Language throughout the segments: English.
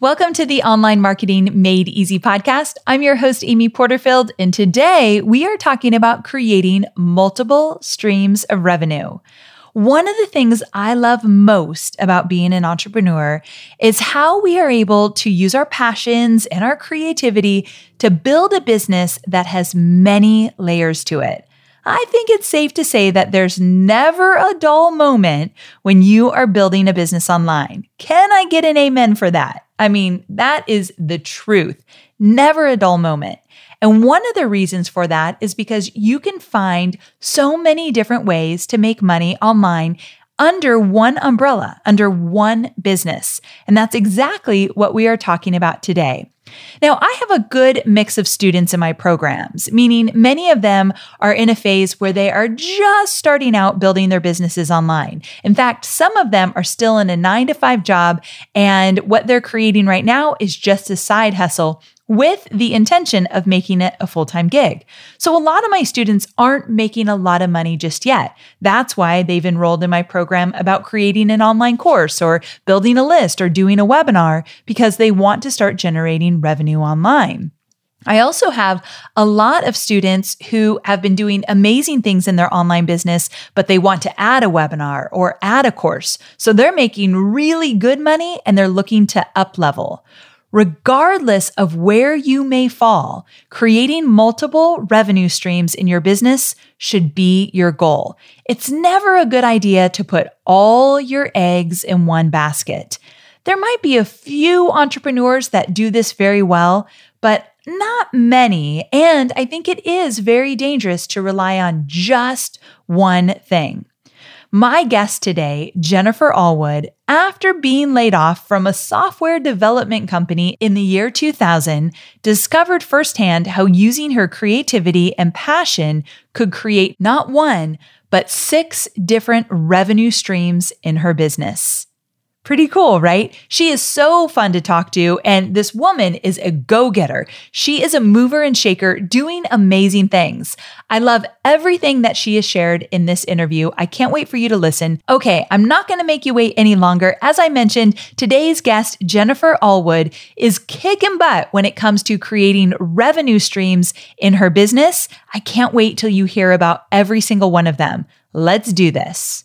Welcome to the Online Marketing Made Easy podcast. I'm your host, Amy Porterfield, and today we are talking about creating multiple streams of revenue. One of the things I love most about being an entrepreneur is how we are able to use our passions and our creativity to build a business that has many layers to it. I think it's safe to say that there's never a dull moment when you are building a business online. Can I get an amen for that? I mean, that is the truth. Never a dull moment. And one of the reasons for that is because you can find so many different ways to make money online under one umbrella, under one business. And that's exactly what we are talking about today. Now, I have a good mix of students in my programs, meaning many of them are in a phase where they are just starting out building their businesses online. In fact, some of them are still in a nine to five job, and what they're creating right now is just a side hustle with the intention of making it a full time gig. So, a lot of my students aren't making a lot of money just yet. That's why they've enrolled in my program about creating an online course or building a list or doing a webinar because they want to start generating revenue online. I also have a lot of students who have been doing amazing things in their online business, but they want to add a webinar or add a course. So they're making really good money and they're looking to up level. Regardless of where you may fall, creating multiple revenue streams in your business should be your goal. It's never a good idea to put all your eggs in one basket. There might be a few entrepreneurs that do this very well, but not many. And I think it is very dangerous to rely on just one thing. My guest today, Jennifer Allwood, after being laid off from a software development company in the year 2000, discovered firsthand how using her creativity and passion could create not one, but six different revenue streams in her business. Pretty cool, right? She is so fun to talk to. And this woman is a go getter. She is a mover and shaker doing amazing things. I love everything that she has shared in this interview. I can't wait for you to listen. Okay, I'm not going to make you wait any longer. As I mentioned, today's guest, Jennifer Allwood, is kicking butt when it comes to creating revenue streams in her business. I can't wait till you hear about every single one of them. Let's do this.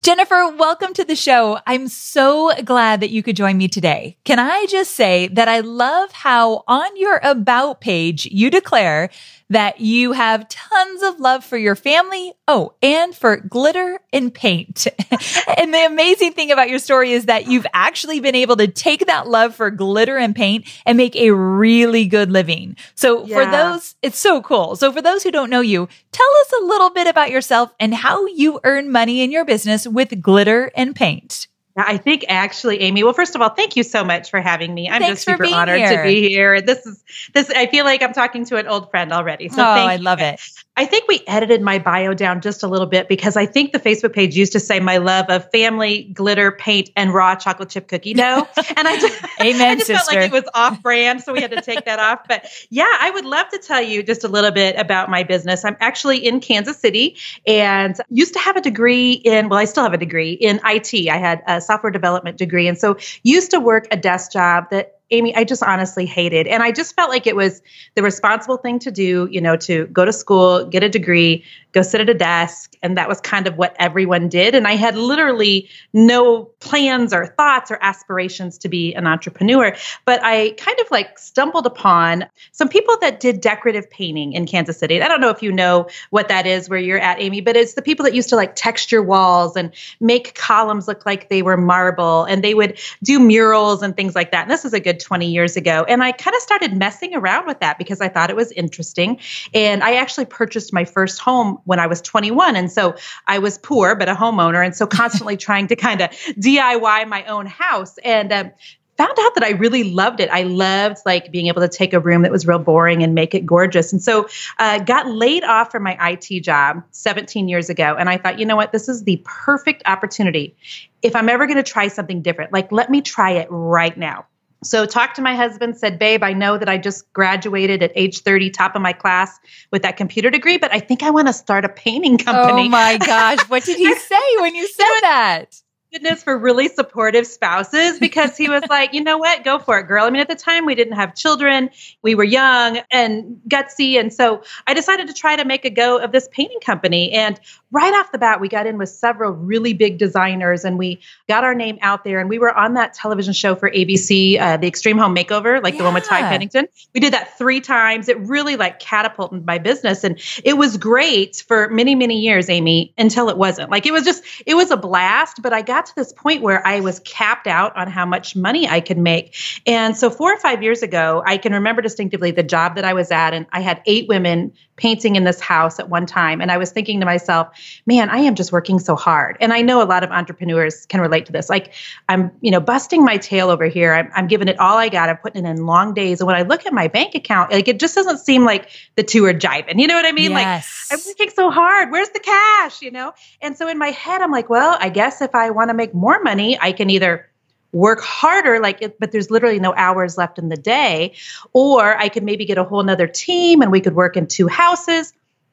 Jennifer, welcome to the show. I'm so glad that you could join me today. Can I just say that I love how on your about page you declare that you have tons of love for your family. Oh, and for glitter and paint. and the amazing thing about your story is that you've actually been able to take that love for glitter and paint and make a really good living. So yeah. for those, it's so cool. So for those who don't know you, tell us a little bit about yourself and how you earn money in your business with glitter and paint. I think actually, Amy. Well, first of all, thank you so much for having me. I'm Thanks just super honored here. to be here. This is this. I feel like I'm talking to an old friend already. So oh, thank I love it. I think we edited my bio down just a little bit because I think the Facebook page used to say my love of family, glitter, paint, and raw chocolate chip cookie dough, and I just, Amen, I just sister. felt like it was off brand, so we had to take that off. But yeah, I would love to tell you just a little bit about my business. I'm actually in Kansas City and used to have a degree in. Well, I still have a degree in IT. I had a software development degree, and so used to work a desk job that Amy, I just honestly hated. And I just felt like it was the responsible thing to do, you know, to go to school, get a degree, go sit at a desk. And that was kind of what everyone did. And I had literally no plans or thoughts or aspirations to be an entrepreneur. But I kind of like stumbled upon some people that did decorative painting in Kansas City. I don't know if you know what that is where you're at, Amy, but it's the people that used to like texture walls and make columns look like they were marble and they would do murals and things like that. And this is a good 20 years ago. And I kind of started messing around with that because I thought it was interesting. And I actually purchased my first home when I was 21. And so I was poor, but a homeowner. And so constantly trying to kind of DIY my own house. And um, found out that I really loved it. I loved like being able to take a room that was real boring and make it gorgeous. And so uh, got laid off from my IT job 17 years ago. And I thought, you know what? This is the perfect opportunity. If I'm ever going to try something different, like let me try it right now. So talked to my husband, said, babe, I know that I just graduated at age 30, top of my class with that computer degree, but I think I want to start a painting oh company. Oh my gosh. What did he say when you said that? Goodness for really supportive spouses because he was like, you know what, go for it, girl. I mean, at the time we didn't have children, we were young and gutsy. And so I decided to try to make a go of this painting company. And right off the bat, we got in with several really big designers and we got our name out there. And we were on that television show for ABC, uh, the Extreme Home Makeover, like the one with Ty Pennington. We did that three times. It really like catapulted my business. And it was great for many, many years, Amy, until it wasn't. Like it was just, it was a blast, but I got to this point where I was capped out on how much money I could make. And so four or five years ago, I can remember distinctively the job that I was at, and I had eight women painting in this house at one time. And I was thinking to myself, man, I am just working so hard. And I know a lot of entrepreneurs can relate to this. Like I'm, you know, busting my tail over here. I'm, I'm giving it all I got. I'm putting it in long days. And when I look at my bank account, like it just doesn't seem like the two are jiving. You know what I mean? Like. I'm working so hard. Where's the cash? You know? And so in my head, I'm like, well, I guess if I want to make more money, I can either work harder, like it, but there's literally no hours left in the day, or I could maybe get a whole nother team and we could work in two houses.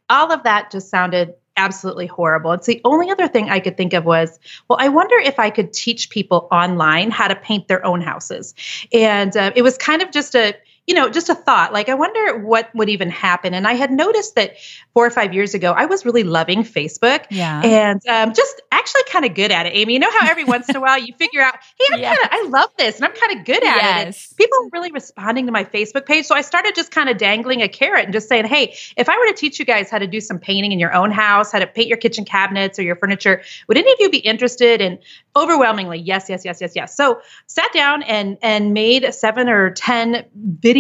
All of that just sounded absolutely horrible. It's the only other thing I could think of was, well, I wonder if I could teach people online how to paint their own houses. And uh, it was kind of just a, you know, just a thought. Like, I wonder what would even happen. And I had noticed that four or five years ago, I was really loving Facebook yeah. and um, just actually kind of good at it, Amy. You know how every once in a while you figure out, hey, I'm Yes. kind of, I love this, and I'm kind of good at it. And people were really responding to my Facebook page, so I started just kind of dangling a carrot and just saying, hey, if I were to teach you guys how to do some painting in your own house, how to paint your kitchen cabinets or your furniture, would any of you be interested? And overwhelmingly, yes, yes, yes, yes, yes. So sat down and and made seven or ten videos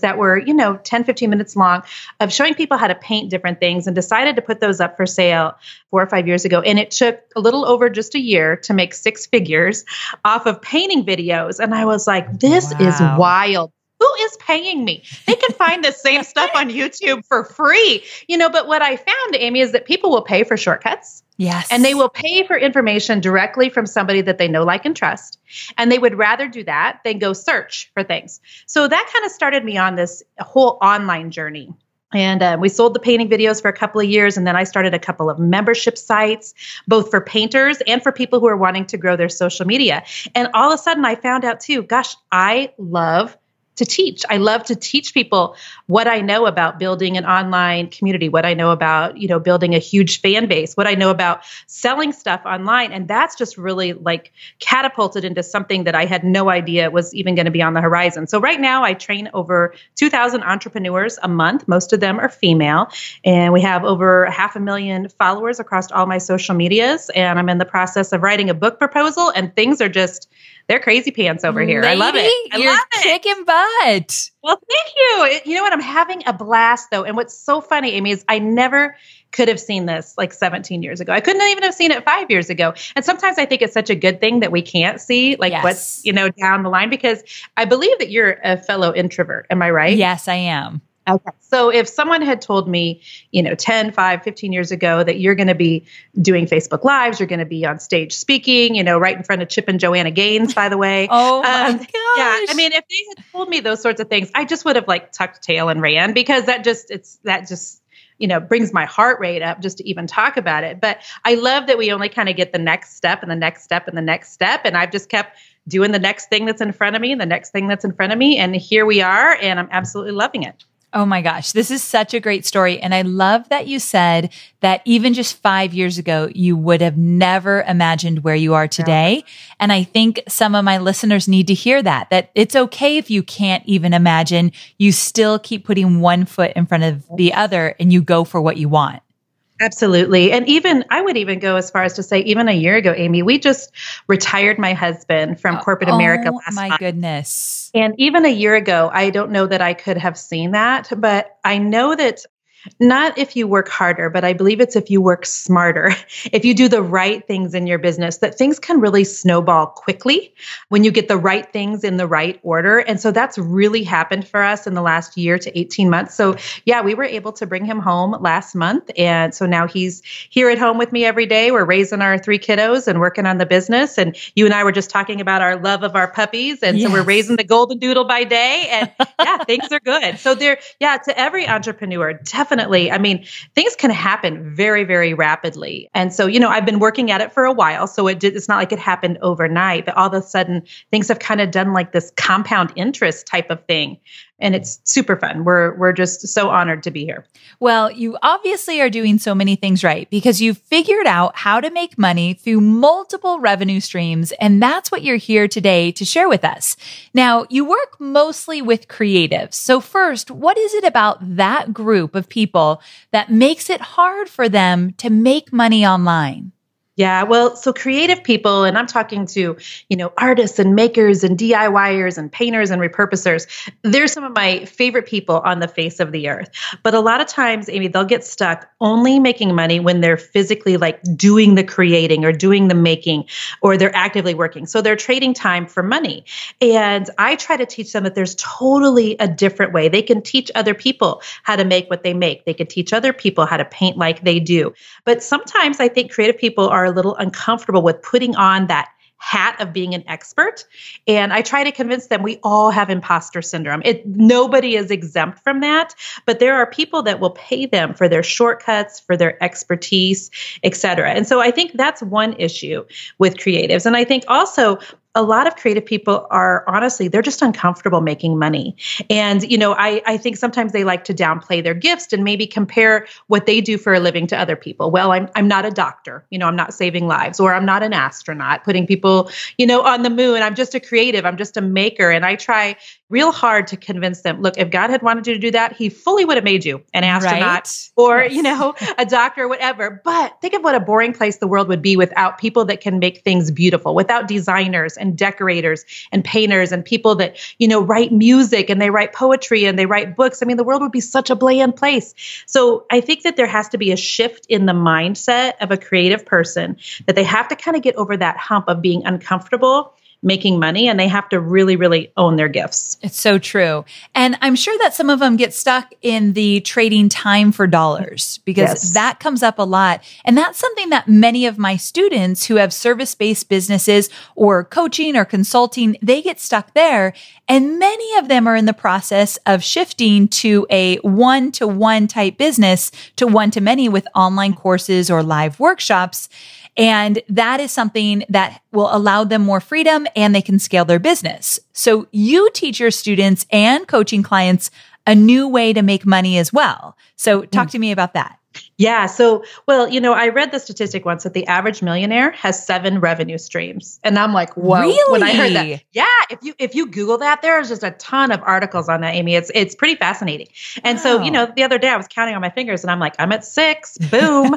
that were, you know, 10, 15 minutes long of showing people how to paint different things and decided to put those up for sale four or five years ago. And it took a little over just a year to make six figures off of painting videos. And I was like, this is wild. Who is paying me? They can find the same stuff on YouTube for free. You know, but what I found, Amy, is that people will pay for shortcuts yes. and they will pay for information directly from somebody that they know, like, and trust. And they would rather do that than go search for things. So that kind of started me on this whole online journey. And uh, we sold the painting videos for a couple of years. And then I started a couple of membership sites, both for painters and for people who are wanting to grow their social media. And all of a sudden, I found out too gosh, I love to teach. I love to teach people what I know about building an online community, what I know about, you know, building a huge fan base, what I know about selling stuff online. And that's just really like catapulted into something that I had no idea was even going to be on the horizon. So right now I train over 2,000 entrepreneurs a month. Most of them are female. And we have over half a million followers across all my social medias. And I'm in the process of writing a book proposal and things are just they're crazy pants over here. Lady, I love it. I you're love it. kicking butt. Well, thank you. It- You know what? I'm having a blast though. And what's so funny, Amy, is I never could have seen this like 17 years ago. I couldn't even have seen it five years ago. And sometimes I think it's such a good thing that we can't see like Yes. what's, you know, down the line because I believe that you're a fellow introvert. Am I right? Yes, I am. Okay. So if someone had told me, you know, 10, 5, 15 years ago that you're going to be doing Facebook Lives, you're going to be on stage speaking, you know, right in front of Chip and Joanna Gaines, by the way. Oh my Um, gosh. Yeah, I mean, if they had told me those sorts of things, I just would have like tucked tail and ran because that just it's that just you know brings my heart rate up just to even talk about it. But I love that we only kind of get the next step and the next step and the next step, and I've just kept doing the next thing that's in front of me and the next thing that's in front of me, and here we are, and I'm absolutely loving it. Oh my gosh, this is such a great story. And I love that you said that even just five years ago, you would have never imagined where you are today. And I think some of my listeners need to hear that, that it's okay if you can't even imagine. You still keep putting one foot in front of the other and you go for what you want. Absolutely. And even, I would even go as far as to say, even a year ago, Amy, we just retired my husband from oh, corporate America Oh last my month. goodness. And even a year ago, I don't know that I could have seen that, but I know that not if you work harder, but I believe it's if you work smarter. If you do the right things in your business, that things can really snowball quickly when you get the right things in the right order. And so that's really happened for us in the last year to 18 months. So, yeah, we were able to bring him home last month. And so now he's here at home with me every day. We're raising our three kiddos and working on the business. And you and I were just talking about our love of our puppies. And so we're raising the golden doodle by day. And yeah, things are good. So there, yeah, to every entrepreneur, definitely. I mean, things can happen very, very rapidly. And so, you know, I've been working at it for a while. So it did, it's not like it happened overnight, but all of a sudden things have kind of done like this compound interest type of thing. And it's super fun. We're we're just so honored to be here. Well, you obviously are doing so many things right because you've figured out how to make money through multiple revenue streams. And that's what you're here today to share with us. Now, you work mostly with creatives. So first, what is it about that group of people that makes it hard for them to make money online? Yeah, well, so creative people, and I'm talking to, you know, artists and makers and DIYers and painters and repurposers. They're some of my favorite people on the face of the earth. But a lot of times, Amy, they'll get stuck only making money when they're physically like doing the creating or doing the making or they're actively working. So they're trading time for money. And I try to teach them that there's totally a different way. They can teach other people how to make what they make. They can teach other people how to paint like they do. But sometimes I think creative people are a little uncomfortable with putting on that hat of being an expert. And i try to convince them we all have imposter syndrome. It nobody is exempt from that but there are people that will pay them for their shortcuts for their expertise et cetera. And so i think that's one issue with creatives. And i think also a lot of creative people are honestly they're just uncomfortable making money. And you know I, I think sometimes they like to downplay their gifts and maybe compare what they do for a living to other people. Well i'm, I'm not a doctor you know i'm not saving lives or i'm not an astronaut putting people you know on the moon. I'm just a creative i'm just a maker. And i try real hard to convince them look if god had wanted you to do that he fully would have made you an astronaut Right? or Yes. you know a doctor or whatever. But think of what a boring place the world would be without people that can make things beautiful without designers and decorators and painters and people that you know write music and they write poetry and they write books. I mean the world would be such a bland place. So i think that there has to be a shift in the mindset of a creative person that they have to kind of get over that hump of being uncomfortable making money and they have to really really own their gifts It's so true. And I'm sure that some of them get stuck in the trading time for dollars because Yes. that comes up a lot. And that's something that many of my students who have service based businesses or coaching or consulting, they get stuck there. And many of them are in the process of shifting to a one to one type business to one to many with online courses or live workshops. And that is something that will allow them more freedom and they can scale their business. So you teach your students and coaching clients a new way to make money as well. So talk hmm. to me about that. Yeah. So, well, you know, I read the statistic once that the average millionaire has seven revenue streams, and I'm like, whoa! When I heard that, yeah. If you if you Google that, there's just a ton of articles on that, Amy. It's it's pretty fascinating. And so, you know, the other day I was counting on my fingers, and I'm like, I'm at six. Boom.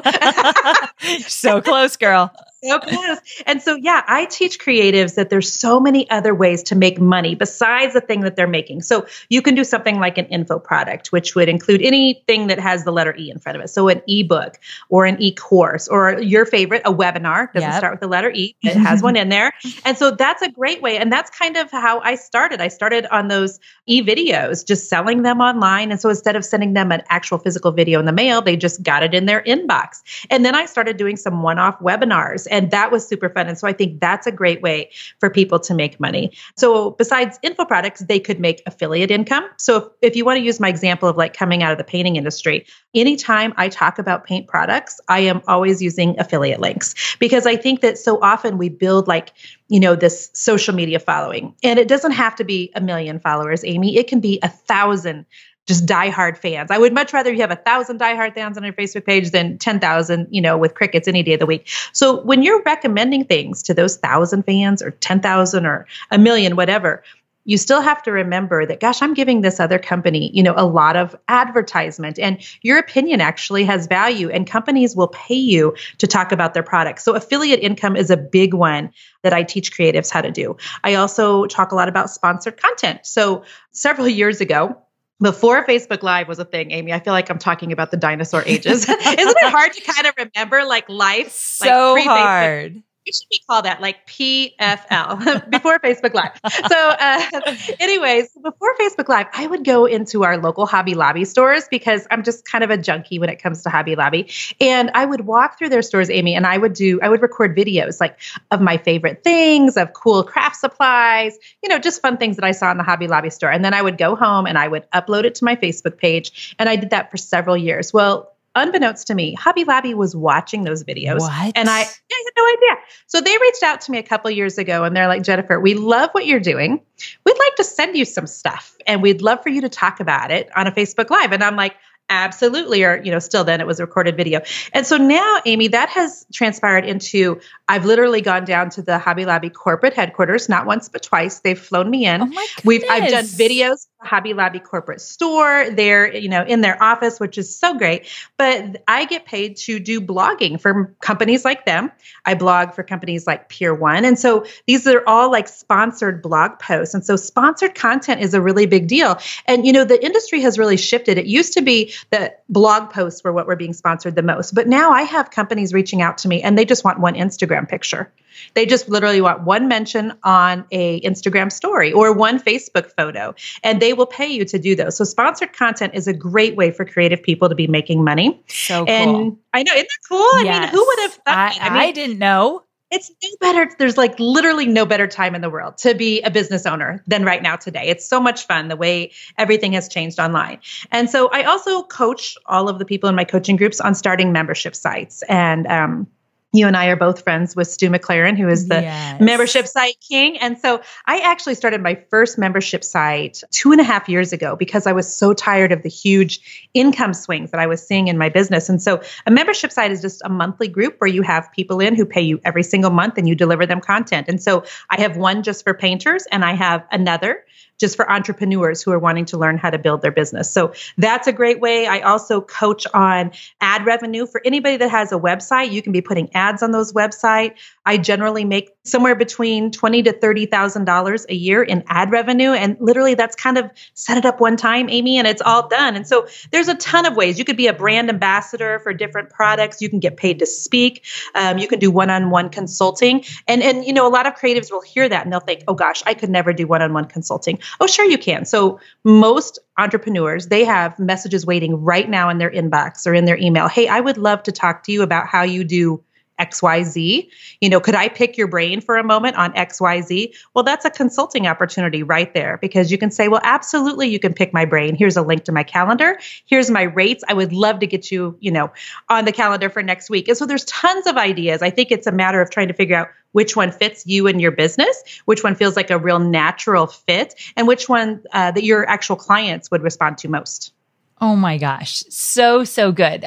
so close, girl. So close. And so, yeah, I teach creatives that there's so many other ways to make money besides the thing that they're making. So you can do something like an info product, which would include anything that has the letter E in front of it. So an ebook or an e-course or your favorite, a webinar doesn't yep. start with the letter E. It has one in there. And so that's a great way. And that's kind of how I started. I started on those e-videos, just selling them online. And so instead of sending them an actual physical video in the mail, they just got it in their inbox. And then I started doing some one-off webinars and that was super fun. And so I think that's a great way for people to make money. So besides info products, they could make affiliate income. So if, if you want to use my example of like coming out of the painting industry, anytime I talk about paint products, I am always using affiliate links because I think that so often we build like, you know, this social media following. And it doesn't have to be a million followers, Amy. It can be a thousand just diehard fans. I would much rather you have a thousand diehard fans on your Facebook page than 10,000, you know, with crickets any day of the week. So when you're recommending things to those thousand fans or 10,000 or a million, whatever, you still have to remember that gosh i'm giving this other company you know a lot of advertisement and your opinion actually has value and companies will pay you to talk about their products so affiliate income is a big one that i teach creatives how to do i also talk a lot about sponsored content so several years ago before Facebook Live was a thing, Amy, I feel like I'm talking about the dinosaur ages. Isn't it hard to kind of remember like life? So like hard it should be called that, like PFL, before Facebook Live. So, uh, anyways, before Facebook Live, I would go into our local Hobby Lobby stores because I'm just kind of a junkie when it comes to Hobby Lobby. And I would walk through their stores, Amy, and I would do, I would record videos like of my favorite things, of cool craft supplies, you know, just fun things that I saw in the Hobby Lobby store. And then I would go home and I would upload it to my Facebook page. And I did that for several years. Well, unbeknownst to me, Hobby Lobby was watching those videos. What? And I, I had no idea. So they reached out to me a couple years ago and they're like, Jennifer, we love what you're doing. We'd like to send you some stuff and we'd love for you to talk about it on a Facebook Live. And I'm like, absolutely or you know still then it was a recorded video and so now amy that has transpired into i've literally gone down to the hobby lobby corporate headquarters not once but twice they've flown me in oh we've i've done videos Hobby Lobby corporate store. They're, you know, in their office, which is so great. But I get paid to do blogging for companies like them. I blog for companies like Pier One. And so these are all like sponsored blog posts. And so sponsored content is a really big deal. And, you know, the industry has really shifted. It used to be that blog posts were what were being sponsored the most. But now I have companies reaching out to me and they just want one Instagram picture. They just literally want one mention on a Instagram story or one Facebook photo, and they will pay you to do those. So sponsored content is a great way for creative people to be making money. So and cool. I know, isn't that cool? Yes. I mean, who would have thought? I, I, mean, I didn't know it's no better there's like literally no better time in the world to be a business owner than right now today it's so much fun the way everything has changed online and so i also coach all of the people in my coaching groups on starting membership sites and um, you and I are both friends with Stu McLaren, who is the yes. membership site king. And so I actually started my first membership site two and a half years ago because I was so tired of the huge income swings that I was seeing in my business. And so a membership site is just a monthly group where you have people in who pay you every single month and you deliver them content. And so I have one just for painters and I have another just for entrepreneurs who are wanting to learn how to build their business. So that's a great way. I also coach on ad revenue for anybody that has a website. You can be putting ads on those website. I generally make somewhere between twenty to thirty thousand dollars a year in ad revenue, and literally that's kind of set it up one time, Amy, and it's all done. And so there's a ton of ways you could be a brand ambassador for different products. You can get paid to speak. Um, you can do one-on-one consulting, and and you know a lot of creatives will hear that and they'll think, oh gosh, I could never do one-on-one consulting. Oh, sure you can. So most entrepreneurs, they have messages waiting right now in their inbox or in their email. Hey, I would love to talk to you about how you do XYZ. You know, could I pick your brain for a moment on XYZ? Well, that's a consulting opportunity right there because you can say, well, absolutely, you can pick my brain. Here's a link to my calendar. Here's my rates. I would love to get you, you know, on the calendar for next week. And so there's tons of ideas. I think it's a matter of trying to figure out which one fits you and your business, which one feels like a real natural fit, and which one uh, that your actual clients would respond to most. Oh my gosh, so, so good.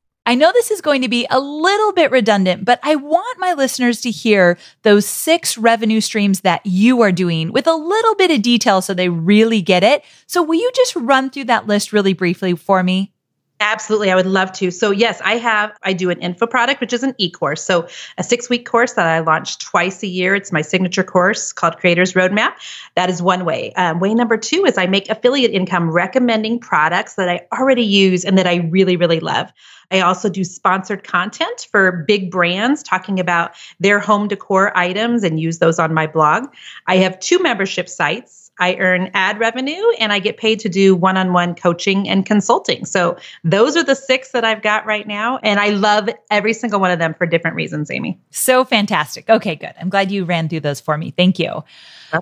I know this is going to be a little bit redundant, but I want my listeners to hear those six revenue streams that you are doing with a little bit of detail so they really get it. So, will you just run through that list really briefly for me? Absolutely, I would love to. So, yes, I have, I do an info product, which is an e course. So, a six week course that I launch twice a year. It's my signature course called Creators Roadmap. That is one way. Um, way number two is I make affiliate income recommending products that I already use and that I really, really love. I also do sponsored content for big brands talking about their home decor items and use those on my blog. I have two membership sites. I earn ad revenue and I get paid to do one on one coaching and consulting. So those are the six that I've got right now. And I love every single one of them for different reasons, Amy. So fantastic. Okay, good. I'm glad you ran through those for me. Thank you.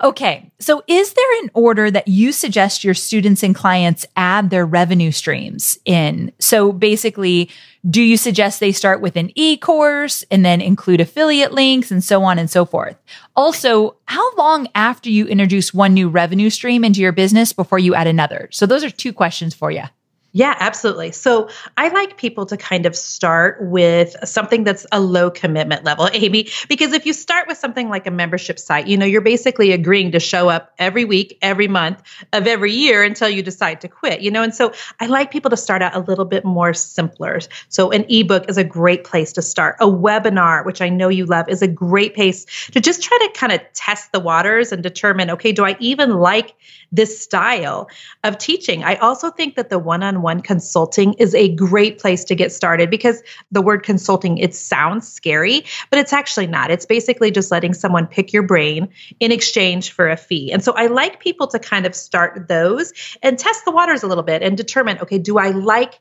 Okay. So is there an order that you suggest your students and clients add their revenue streams in? So basically, do you suggest they start with an e course and then include affiliate links and so on and so forth? Also, how long after you introduce one new revenue stream into your business before you add another? So those are two questions for you. Yeah, absolutely. So I like people to kind of start with something that's a low commitment level, Amy, because if you start with something like a membership site, you know, you're basically agreeing to show up every week, every month of every year until you decide to quit, you know? And so I like people to start out a little bit more simpler. So an ebook is a great place to start. A webinar, which I know you love, is a great place to just try to kind of test the waters and determine, okay, do I even like this style of teaching? I also think that the one on one consulting is a great place to get started because the word consulting, it sounds scary, but it's actually not. It's basically just letting someone pick your brain in exchange for a fee. And so I like people to kind of start those and test the waters a little bit and determine okay, do I like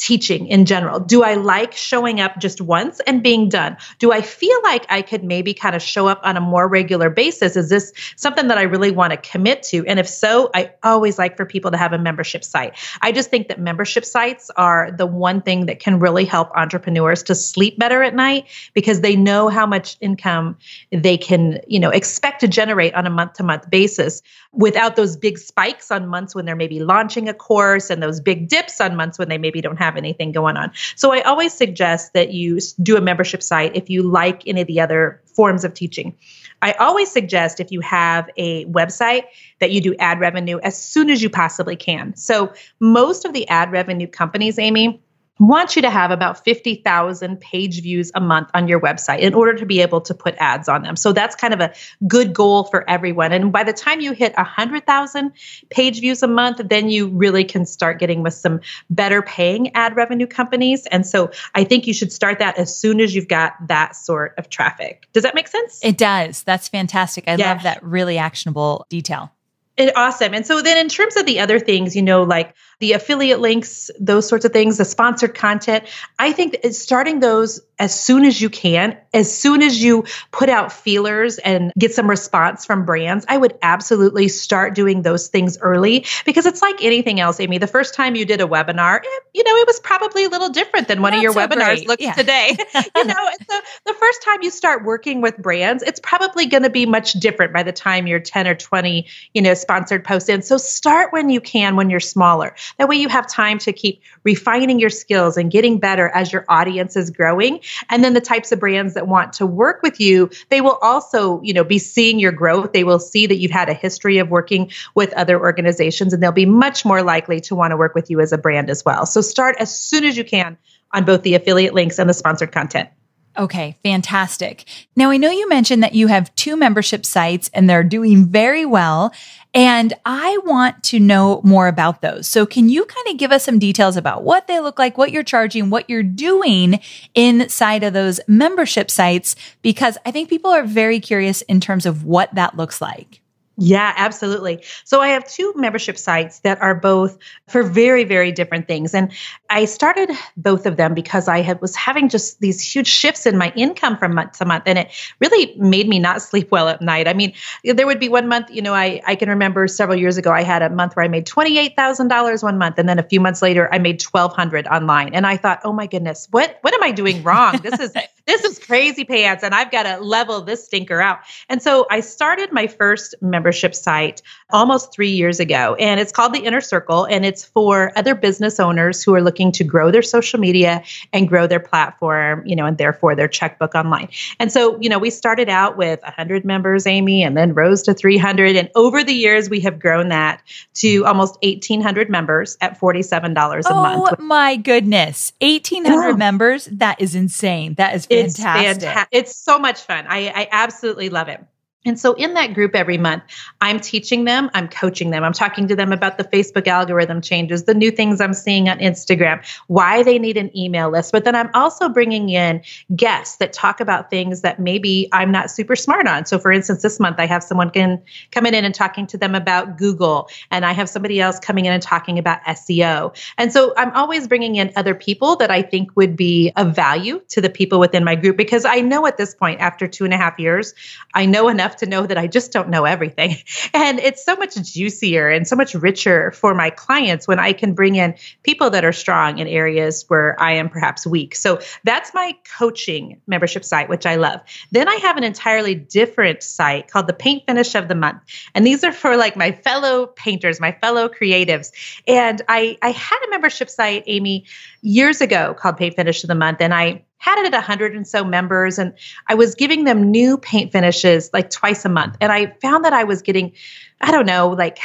teaching in general? Do I like showing up just once and being done? Do I feel like I could maybe kind of show up on a more regular basis? Is this something that I really want to commit to? And if so, I always like for people to have a membership site. I just think that membership sites are the one thing that can really help entrepreneurs to sleep better at night because they know how much income they can, you know, expect to generate on a month to month basis without those big spikes on months when they're maybe launching a course and those big dips on months when they maybe don't have have anything going on. So I always suggest that you do a membership site if you like any of the other forms of teaching. I always suggest if you have a website that you do ad revenue as soon as you possibly can. So most of the ad revenue companies, Amy, want you to have about 50,000 page views a month on your website in order to be able to put ads on them. So that's kind of a good goal for everyone. And by the time you hit 100,000 page views a month, then you really can start getting with some better paying ad revenue companies. And so I think you should start that as soon as you've got that sort of traffic. Does that make sense? It does. That's fantastic. I yeah. love that really actionable detail. It, awesome. And so then in terms of the other things, you know, like the affiliate links, those sorts of things, the sponsored content, I think starting those as soon as you can, as soon as you put out feelers and get some response from brands, I would absolutely start doing those things early because it's like anything else, Amy. The first time you did a webinar, it, you know, it was probably a little different than one Not of your so webinars great. looks yeah. today. you know, so the first time you start working with brands, it's probably going to be much different by the time you're 10 or 20, you know, sponsored posts in. So start when you can when you're smaller. That way you have time to keep refining your skills and getting better as your audience is growing and then the types of brands that want to work with you, they will also, you know, be seeing your growth. They will see that you've had a history of working with other organizations and they'll be much more likely to want to work with you as a brand as well. So start as soon as you can on both the affiliate links and the sponsored content. Okay, fantastic. Now, I know you mentioned that you have two membership sites and they're doing very well. And I want to know more about those. So, can you kind of give us some details about what they look like, what you're charging, what you're doing inside of those membership sites? Because I think people are very curious in terms of what that looks like. Yeah, absolutely. So I have two membership sites that are both for very, very different things. And I started both of them because I had was having just these huge shifts in my income from month to month. And it really made me not sleep well at night. I mean, there would be one month, you know, I, I can remember several years ago, I had a month where I made $28,000 one month. And then a few months later, I made 1200 online. And I thought, oh my goodness, what, what am I doing wrong? This is, this is crazy pants. And I've got to level this stinker out. And so I started my first membership membership site almost three years ago. And it's called the Inner Circle, and it's for other business owners who are looking to grow their social media and grow their platform, you know, and therefore their checkbook online. And so, you know, we started out with 100 members, Amy, and then rose to 300. And over the years, we have grown that to almost 1,800 members at $47 a oh, month. Oh, my goodness. 1,800 yeah. members. That is insane. That is fantastic. It's, fanta- it's so much fun. I, I absolutely love it. And so in that group every month, I'm teaching them, I'm coaching them, I'm talking to them about the Facebook algorithm changes, the new things I'm seeing on Instagram, why they need an email list. But then I'm also bringing in guests that talk about things that maybe I'm not super smart on. So for instance, this month I have someone can coming in and talking to them about Google, and I have somebody else coming in and talking about SEO. And so I'm always bringing in other people that I think would be of value to the people within my group because I know at this point, after two and a half years, I know enough enough to know that I just don't know everything. And it's so much juicier and so much richer for my clients when I can bring in people that are strong in areas where I am perhaps weak. So that's my coaching membership site, which I love. Then I have an entirely different site called the Paint Finish of the Month. And these are for like my fellow painters, my fellow creatives. And I, I had a membership site, Amy, years ago called Paint Finish of the Month. And I had it at 100 and so members and i was giving them new paint finishes like twice a month. And i found that i was getting i don't know like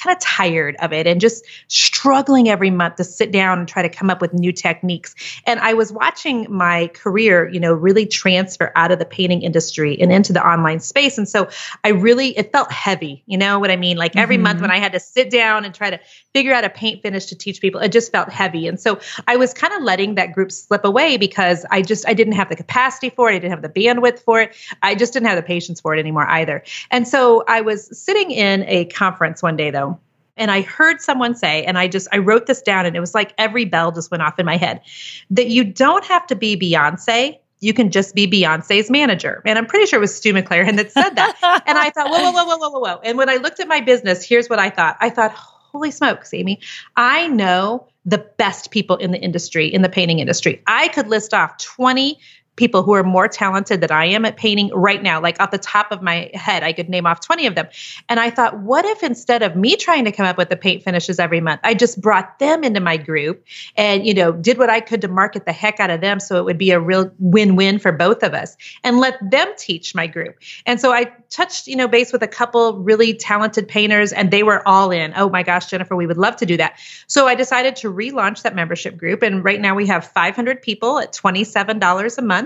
kind of tired of it and just struggling every month to sit down and try to come up with new techniques. And I was watching my career, you know, really transfer out of the painting industry and into the online space. And so I really, it felt heavy, you know what I mean? Like every mm-hmm. month when I had to sit down and try to figure out a paint finish to teach people, it just felt heavy. And so I was kind of letting that group slip away because I just, I didn't have the capacity for it. I didn't have the bandwidth for it. I just didn't have the patience for it anymore either. And so I was sitting in a conference one day though and I heard someone say, and I just I wrote this down, and it was like every bell just went off in my head, that you don't have to be Beyonce you can just be Beyonce's manager. And I'm pretty sure it was Stu McLaren that said that. and I thought, whoa, whoa, whoa, whoa, whoa, whoa. And when I looked at my business, here's what I thought. I thought, holy smokes, Amy, I know the best people in the industry, in the painting industry. I could list off 20 people who are more talented than I am at painting right now. Like off the top of my head, I could name off 20 of them. And I thought, what if instead of me trying to come up with the paint finishes every month, I just brought them into my group and, you know, did what I could to market the heck out of them so it would be a real win-win for both of us and let them teach my group. And so I touched, you know, base with a couple really talented painters and they were all in. Oh my gosh, Jennifer, we would love to do that. So I decided to relaunch that membership group. And right now we have 500 people at $27 a month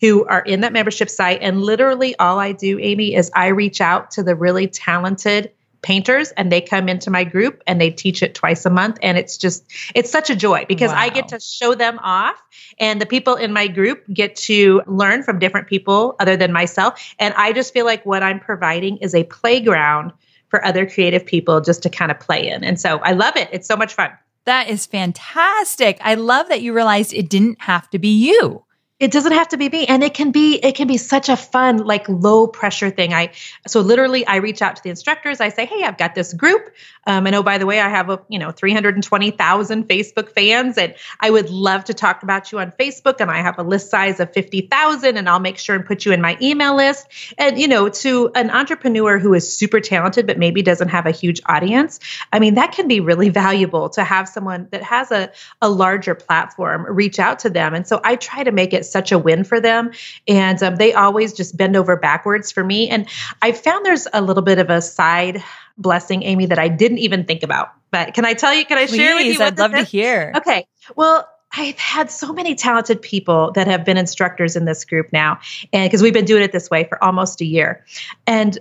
who are in that membership site. And literally all I do, Amy, is I reach out to the really talented painters and they come into my group and they teach it twice a month. And it's just it's such a joy because wow. I get to show them off and the people in my group get to learn from different people other than myself. And I just feel like what I'm providing is a playground for other creative people just to kind of play in. And so I love it. It's so much fun. That is fantastic. I love that you realized it didn't have to be you it doesn't have to be me. And it can be it can be such a fun like low pressure thing. I so literally i reach out to the instructors. I say hey i've got this group. Um, and oh by the way i have a you know 320000 facebook fans and i would love to talk about you on facebook and i have a list size of 50000 and i'll make sure and put you in my email list. And you know to an entrepreneur who is super talented but maybe doesn't have a huge audience i mean that can be really valuable to have someone that has a, a larger platform reach out to them. And so i try to make it such a win for them. And um, they always just bend over backwards for me. And I found there's a little bit of a side blessing, Amy, that I didn't even think about. But can I tell you? Can I Please, share with you? I'd love is? to hear. Okay. Well, I've had so many talented people that have been instructors in this group now, and because we've been doing it this way for almost a year. And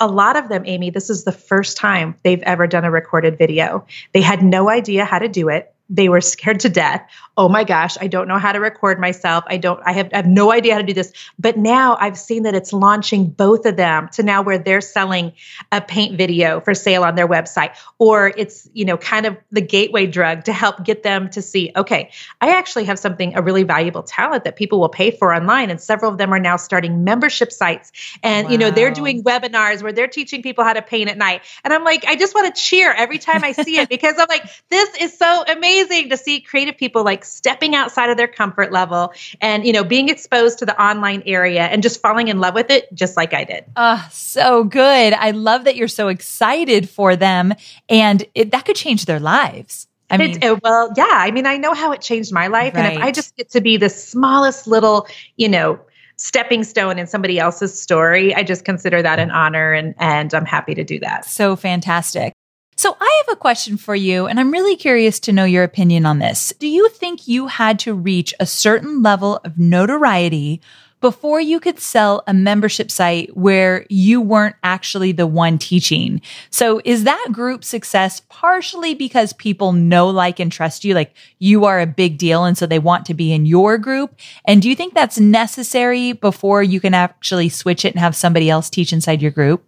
a lot of them, Amy, this is the first time they've ever done a recorded video. They had no idea how to do it they were scared to death. Oh my gosh, I don't know how to record myself. I don't, I have, I have no idea how to do this. But now I've seen that it's launching both of them to now where they're selling a paint video for sale on their website, or it's, you know, kind of the gateway drug to help get them to see, okay, I actually have something, a really valuable talent that people will pay for online. And several of them are now starting membership sites. And, wow. you know, they're doing webinars where they're teaching people how to paint at night. And I'm like, I just want to cheer every time I see it because I'm like, this is so amazing amazing to see creative people like stepping outside of their comfort level and, you know, being exposed to the online area and just falling in love with it, just like I did. Oh, so good. I love that you're so excited for them and it, that could change their lives. I mean, it, well, yeah. I mean, I know how it changed my life. Right. And if I just get to be the smallest little, you know, stepping stone in somebody else's story, I just consider that an honor and and I'm happy to do that. So fantastic. So I have a question for you, and I'm really curious to know your opinion on this. Do you think you had to reach a certain level of notoriety before you could sell a membership site where you weren't actually the one teaching? So is that group success partially because people know, like, and trust you? Like you are a big deal. And so they want to be in your group. And do you think that's necessary before you can actually switch it and have somebody else teach inside your group?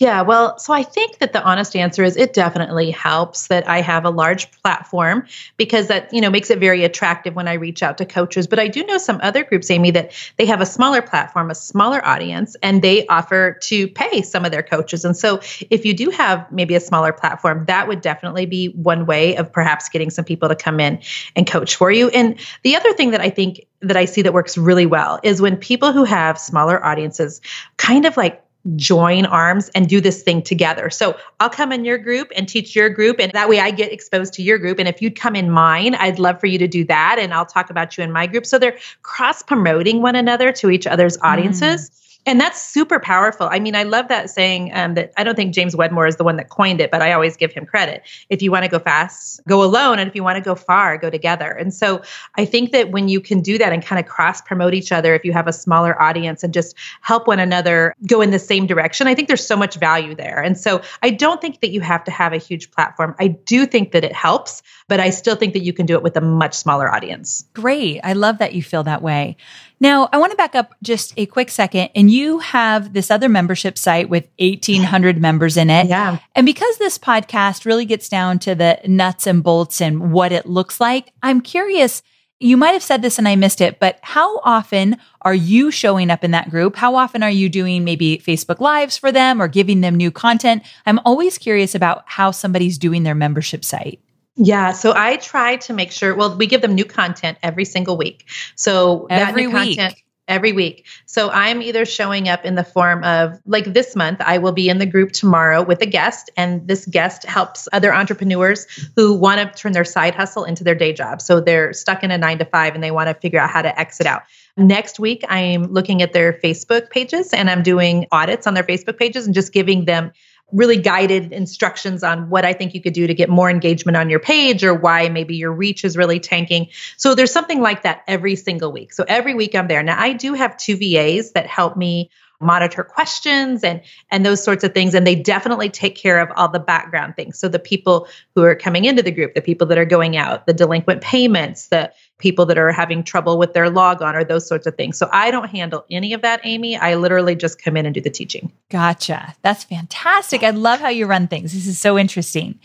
Yeah, well, so I think that the honest answer is it definitely helps that I have a large platform because that, you know, makes it very attractive when I reach out to coaches. But I do know some other groups, Amy, that they have a smaller platform, a smaller audience, and they offer to pay some of their coaches. And so if you do have maybe a smaller platform, that would definitely be one way of perhaps getting some people to come in and coach for you. And the other thing that I think that I see that works really well is when people who have smaller audiences kind of like join arms and do this thing together. So I'll come in your group and teach your group, and that way I get exposed to your group. And if you'd come in mine, I'd love for you to do that. And I'll talk about you in my group. So they're cross promoting one another to each other's audiences. Mm and that's super powerful. I mean, I love that saying um, that I don't think James Wedmore is the one that coined it, but I always give him credit. If you want to go fast, go alone. And if you want to go far, go together. And so I think that when you can do that and kind of cross promote each other, if you have a smaller audience and just help one another go in the same direction, I think there's so much value there. And so I don't think that you have to have a huge platform. I do think that it helps, but I still think that you can do it with a much smaller audience. Great. I love that you feel that way. Now, I want to back up just a quick second. And you have this other membership site with 1,800 members in it. Yeah. And because this podcast really gets down to the nuts and bolts and what it looks like, I'm curious. You might have said this and I missed it, but how often are you showing up in that group? How often are you doing maybe Facebook Lives for them or giving them new content? I'm always curious about how somebody's doing their membership site. Yeah, so I try to make sure. Well, we give them new content every single week. So every that new week. content every week. So I'm either showing up in the form of like this month, I will be in the group tomorrow with a guest, and this guest helps other entrepreneurs who want to turn their side hustle into their day job. So they're stuck in a nine to five and they want to figure out how to exit out. Next week, I'm looking at their Facebook pages and I'm doing audits on their Facebook pages and just giving them really guided instructions on what I think you could do to get more engagement on your page or why maybe your reach is really tanking. So there's something like that every single week. So every week I'm there. Now I do have two VAs that help me monitor questions and and those sorts of things and they definitely take care of all the background things so the people who are coming into the group the people that are going out the delinquent payments the people that are having trouble with their logon or those sorts of things so i don't handle any of that amy i literally just come in and do the teaching Gotcha. That's fantastic. I love how you run things. This is so interesting.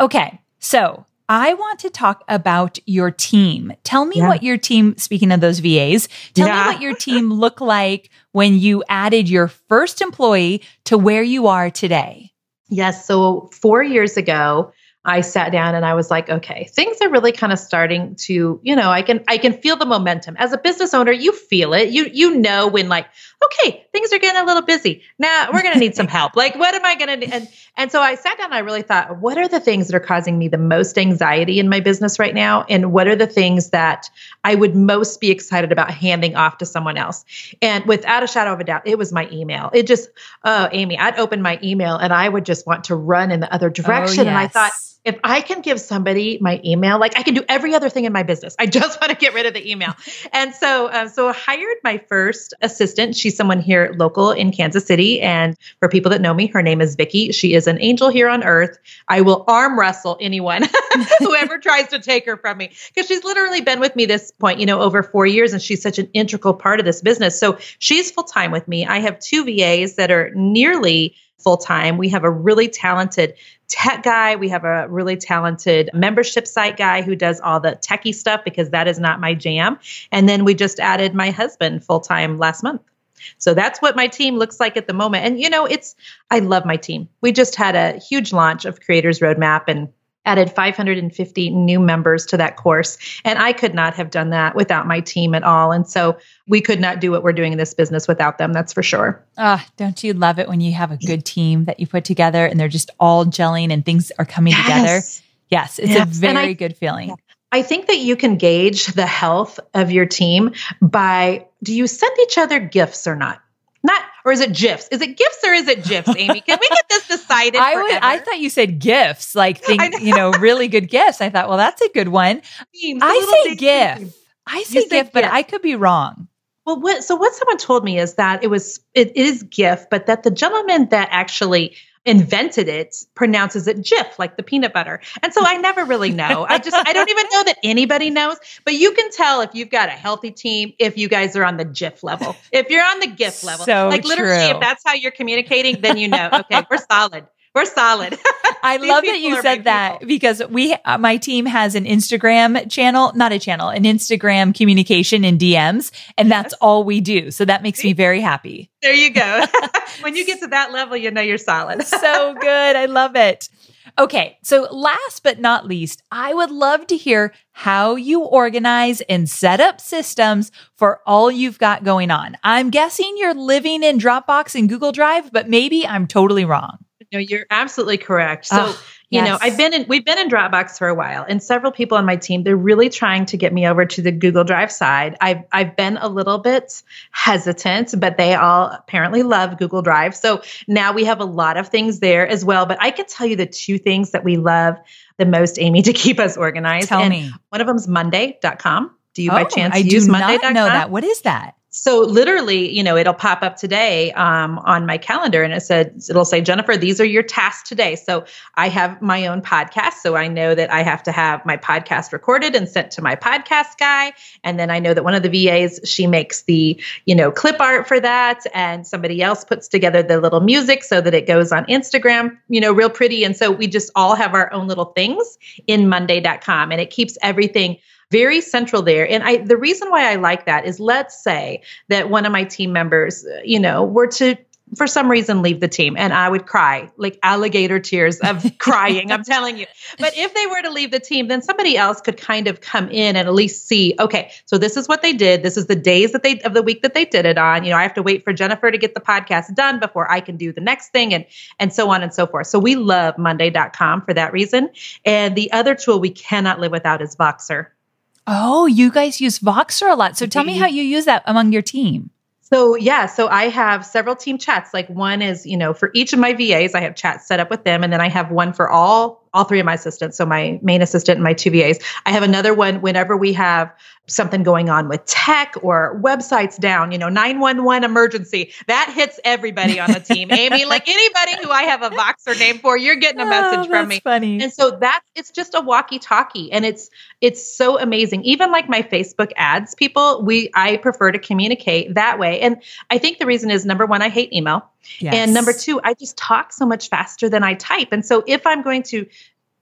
Okay. So I want to talk about your team. Tell me Yeah. what your team, speaking of those VAs, tell Yeah. me what your team looked like when you added your first employee to where you are today. Yes. So four years ago, I sat down and I was like, okay, things are really kind of starting to, you know, I can I can feel the momentum. As a business owner, you feel it. You you know when like, okay, things are getting a little busy. Now we're gonna need some help. Like, what am I gonna do? And and so I sat down and I really thought, what are the things that are causing me the most anxiety in my business right now? And what are the things that I would most be excited about handing off to someone else? And without a shadow of a doubt, it was my email. It just, oh, Amy, I'd open my email and I would just want to run in the other oh, direction. And I thought, yes. If I can give somebody my email, like I can do every other thing in my business. I just want to get rid of the email. And so, uh, so I hired my first assistant. She's someone here local in Kansas City. And for people that know me, her name is Vicky. She is an angel here on earth. I will arm wrestle anyone, whoever tries to take her from me, because she's literally been with me this point, you know, over four years, and she's such an integral part of this business. So she's full time with me. I have two VAs that are nearly full time. We have a really talented tech guy. We have a really talented membership site guy who does all the techie stuff because that is not my jam. And then we just added my husband full time last month. So that's what my team looks like at the moment. And you know, it's I love my team. We just had a huge launch of Creators Roadmap and added 550 new members to that course. And I could not have done that without my team at all. And so we could not do what we're doing in this business without them, that's for sure. Ah, don't you love it when you have a good team that you put together and they're just all gelling and things are coming together? Yes. Yes, it's Yes. a very I- good feeling. I think that you can gauge the health of your team by do you send each other gifts or not? Not or is it gifs? Is it gifts or is it gifs, Amy? Can we get this decided? I would, I thought you said gifts, like think, know. you know, really good gifts. I thought, well, that's a good one. Themes, I say theme. I say say gift, but. I could be wrong. Well, what so what someone told me is that it was it is GIF, but that the gentleman that actually invented it pronounces it Jif, like the peanut butter. And so I never really know. I just I don't even know that anybody knows. But you can tell if you've got a healthy team if you guys are on the Jif level. If you're on the GIF level, So like literally, true. if that's how you're communicating, then you know. Okay, we're solid. We're solid. I love that you said that people. because we, uh, my team has an Instagram channel, not a channel, an Instagram communication in DMs, and that's all we do. So that makes me very happy. There you go. when you get to that level, you know you're solid. so good. I love it. Okay. So last but not least, I would love to hear how you organize and set up systems for all you've got going on. I'm guessing you're living in Dropbox and Google Drive, but maybe I'm totally wrong. No, you're absolutely correct. So, you know. I've been in we've been in Dropbox for a while, and several people on my team, they're really trying to get me over to the Google Drive side. I've I've been a little bit hesitant, but they all apparently love Google Drive. So now we have a lot of things there as well. But I can tell you the two things that we love the most, Amy, to keep us organized. Tell and me. one of them is Monday.com. Do you by Oh, chance I use do Monday.com? know that. What is that? So literally, you know, it'll pop up today um, on my calendar and it said, it'll say, Jennifer, these are your tasks today. So I have my own podcast. So I know that I have to have my podcast recorded and sent to my podcast guy. And then I know that one of the VAs, she makes the, you know, clip art for that. And somebody else puts together the little music so that it goes on Instagram, you know, real pretty. And so we just all have our own little things in Monday.com and it keeps everything very central there. And I the reason why I like that is let's say that one of my team members, uh, you know, were to for some reason leave the team and I would cry like alligator tears of crying I'm telling you. But if they were to leave the team then somebody else could kind of come in and at least see okay so this is what they did. This is the days that they of the week that they did it on. You know I have to wait for Jennifer to get the podcast done before I can do the next thing and and so on and so forth. So we love monday.com for that reason. And the other tool we cannot live without is Voxer Oh, you guys use Voxer a lot. So tell me how you use that among your team. So yeah, so I have several team chats. Like one is, you know, for each of my VAs, I have chats set up with them, and then I have one for all all three of my assistants. So my main assistant and my two VAs. I have another one whenever we have something going on with tech or websites down, you know, 911 emergency. That hits everybody on the team. Amy, like anybody who I have a Voxer name for, you're getting a oh, message oh, from me. Funny. And so that's it's just a walkie-talkie and it's it's so amazing. Even like my Facebook ads people, we I prefer to communicate that way. And I think the reason is number one, I hate email. Yes. And number two, I just talk so much faster than I type. And so if I'm going to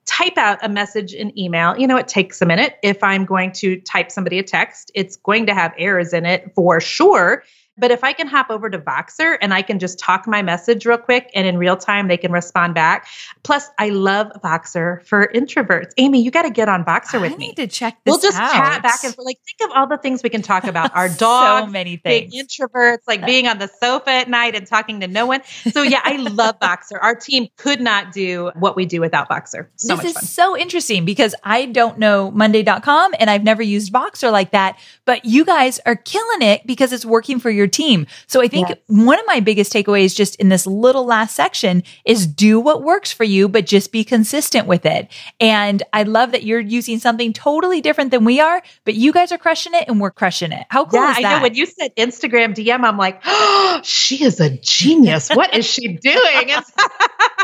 type out a message in email, you know, it takes a minute. If I'm going to type somebody a text, it's going to have errors in it for sure. But if I can hop over to Voxer and I can just talk my message real quick and in real time they can respond back. Plus, I love Voxer for introverts. Amy, you got to get on Voxer with I me. need to check We'll just out. chat back and like think of all the things we can talk about. Our dog, so many things. Being introverts, like being on the sofa at night and talking to no one. So yeah, I love Voxer. Our team could not do what we do without Voxer. So this is fun. so interesting because I don't know Monday.com and I've never used Voxer like that, but you guys are killing it because it's working for your team. So I think yes. one of my biggest takeaways just in this little last section is do what works for you, but just be consistent with it. And I love that you're using something totally different than we are, but you guys are crushing it and we're crushing it. How cool yeah, is that? I know when you said Instagram DM, I'm like, oh, she is a genius. What is she doing?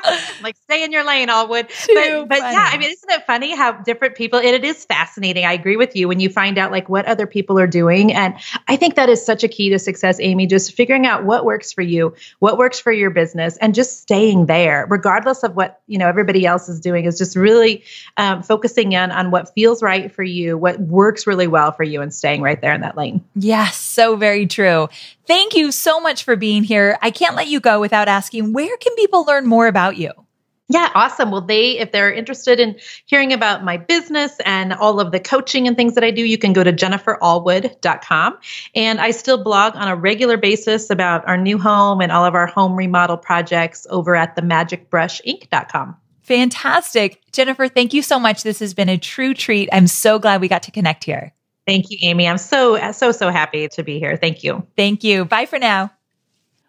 like stay in your lane, Allwood. Too but, but yeah, I mean, isn't it funny how different people, and it is fascinating. I agree with you when you find out like what other people are doing. And I think that is such a key to success, Amy, just figuring out what works for you, what works for your business, and just staying there, regardless of what, you know, everybody else is doing is just really um, focusing in on what feels right for you, what works really well for you and staying right there in that lane. Yes, so very true. Thank you so much for being here. I can't let you go without asking where can people learn more about you? Yeah, awesome. Well, they, if they're interested in hearing about my business and all of the coaching and things that I do, you can go to jenniferallwood.com. And I still blog on a regular basis about our new home and all of our home remodel projects over at themagicbrushinc.com. Fantastic. Jennifer, thank you so much. This has been a true treat. I'm so glad we got to connect here. Thank you, Amy. I'm so, so, so happy to be here. Thank you. Thank you. Bye for now.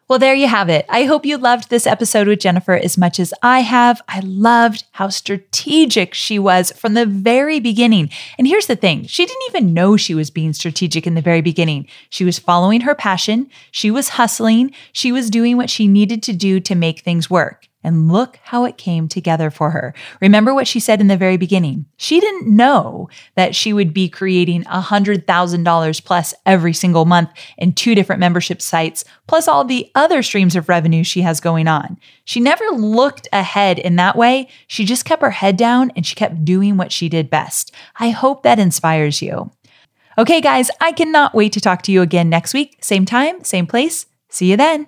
Well, there you have it. I hope you loved this episode with Jennifer as much as I have. I loved how strategic she was from the very beginning. And here's the thing she didn't even know she was being strategic in the very beginning. She was following her passion, she was hustling, she was doing what she needed to do to make things work. And look how it came together for her. Remember what she said in the very beginning. She didn't know that she would be creating $100,000 plus every single month in two different membership sites, plus all the other streams of revenue she has going on. She never looked ahead in that way. She just kept her head down and she kept doing what she did best. I hope that inspires you. Okay, guys, I cannot wait to talk to you again next week. Same time, same place. See you then.